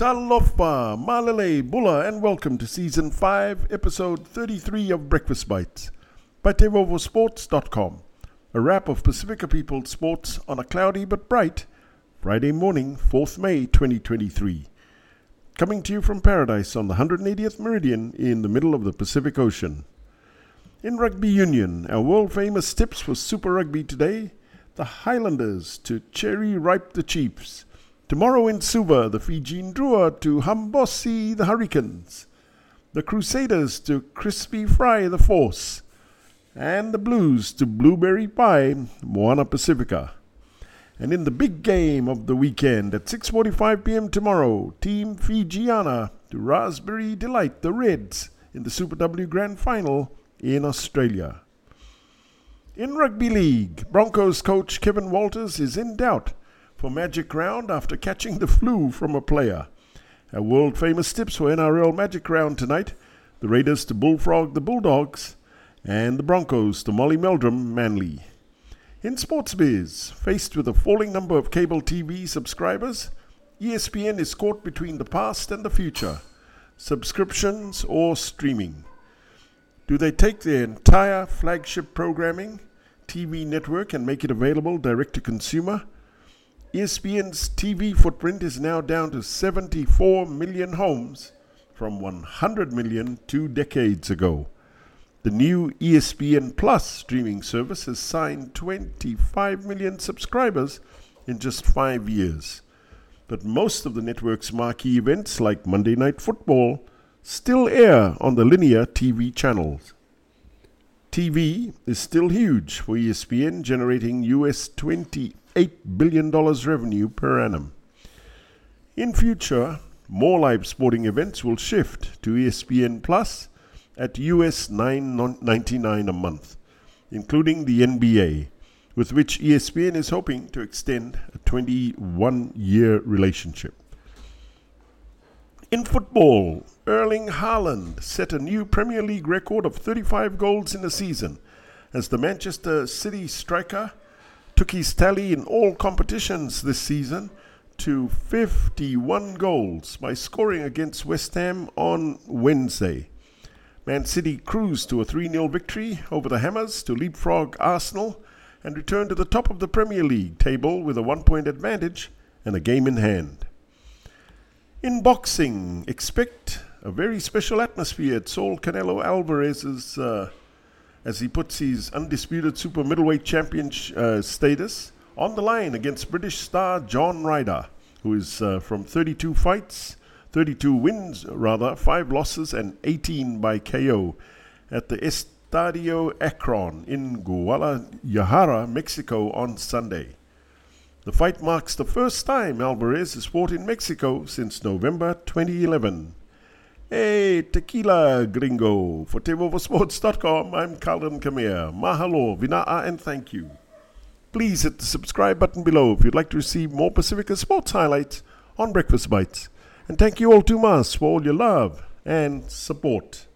Talofa, Malele, Bula, and welcome to Season 5, Episode 33 of Breakfast Bites by TeivovoSports.com. A wrap of Pasifika People sports on a cloudy but bright Friday morning, 4th May 2023. Coming to you from paradise on the 180th meridian in the middle of the Pacific Ocean. In rugby union, our world famous tips for Super Rugby today the Highlanders to cherry ripe the Chiefs. Tomorrow in Suva, the Fijian Drua to Habosi the Hurricanes. The Crusaders to crispy fry the Force. And the Blues to blueberry pie Moana Pasifika. And in the big game of the weekend at 6:45 p.m. tomorrow, Team Fijiana to Raspberry Delight the Reds in the Super W Grand Final in Australia. In Rugby League, Broncos coach Kevin Walters is in doubt for Magic Round after catching the flu from a player. Our world famous tips for NRL Magic Round tonight the Raiders to Bullfrog the Bulldogs, and the Broncos to Molly Meldrum Manly. In sports biz, faced with a falling number of cable TV subscribers, ESPN is caught between the past and the future subscriptions or streaming. Do they take their entire flagship programming, TV network, and make it available direct to consumer? ESPN's TV footprint is now down to 74 million homes from 100 million two decades ago. The new ESPN Plus streaming service has signed 25 million subscribers in just five years. But most of the network's marquee events, like Monday Night Football, still air on the linear TV channels. TV is still huge for ESPN, generating US $28 billion revenue per annum. In future, more live sporting events will shift to ESPN Plus at US $9.99 a month, including the NBA, with which ESPN is hoping to extend a 21 year relationship. In football, Erling Haaland set a new Premier League record of 35 goals in a season as the Manchester City striker took his tally in all competitions this season to 51 goals by scoring against West Ham on Wednesday. Man City cruised to a 3 0 victory over the Hammers to leapfrog Arsenal and return to the top of the Premier League table with a one point advantage and a game in hand. In boxing, expect a very special atmosphere at Saul Canelo Alvarez's uh, as he puts his undisputed super middleweight champion uh, status on the line against British star John Ryder, who is uh, from 32 fights, 32 wins rather, 5 losses and 18 by KO at the Estadio Akron in Guadalajara, Mexico on Sunday. The fight marks the first time Alvarez has fought in Mexico since November 2011. Hey, tequila gringo. For TeivovoSports.com, I'm Carlin Kamir. Mahalo, vinaka, and thank you. Please hit the subscribe button below if you'd like to receive more Pacifica sports highlights on Breakfast Bites. And thank you all too much for all your love and support.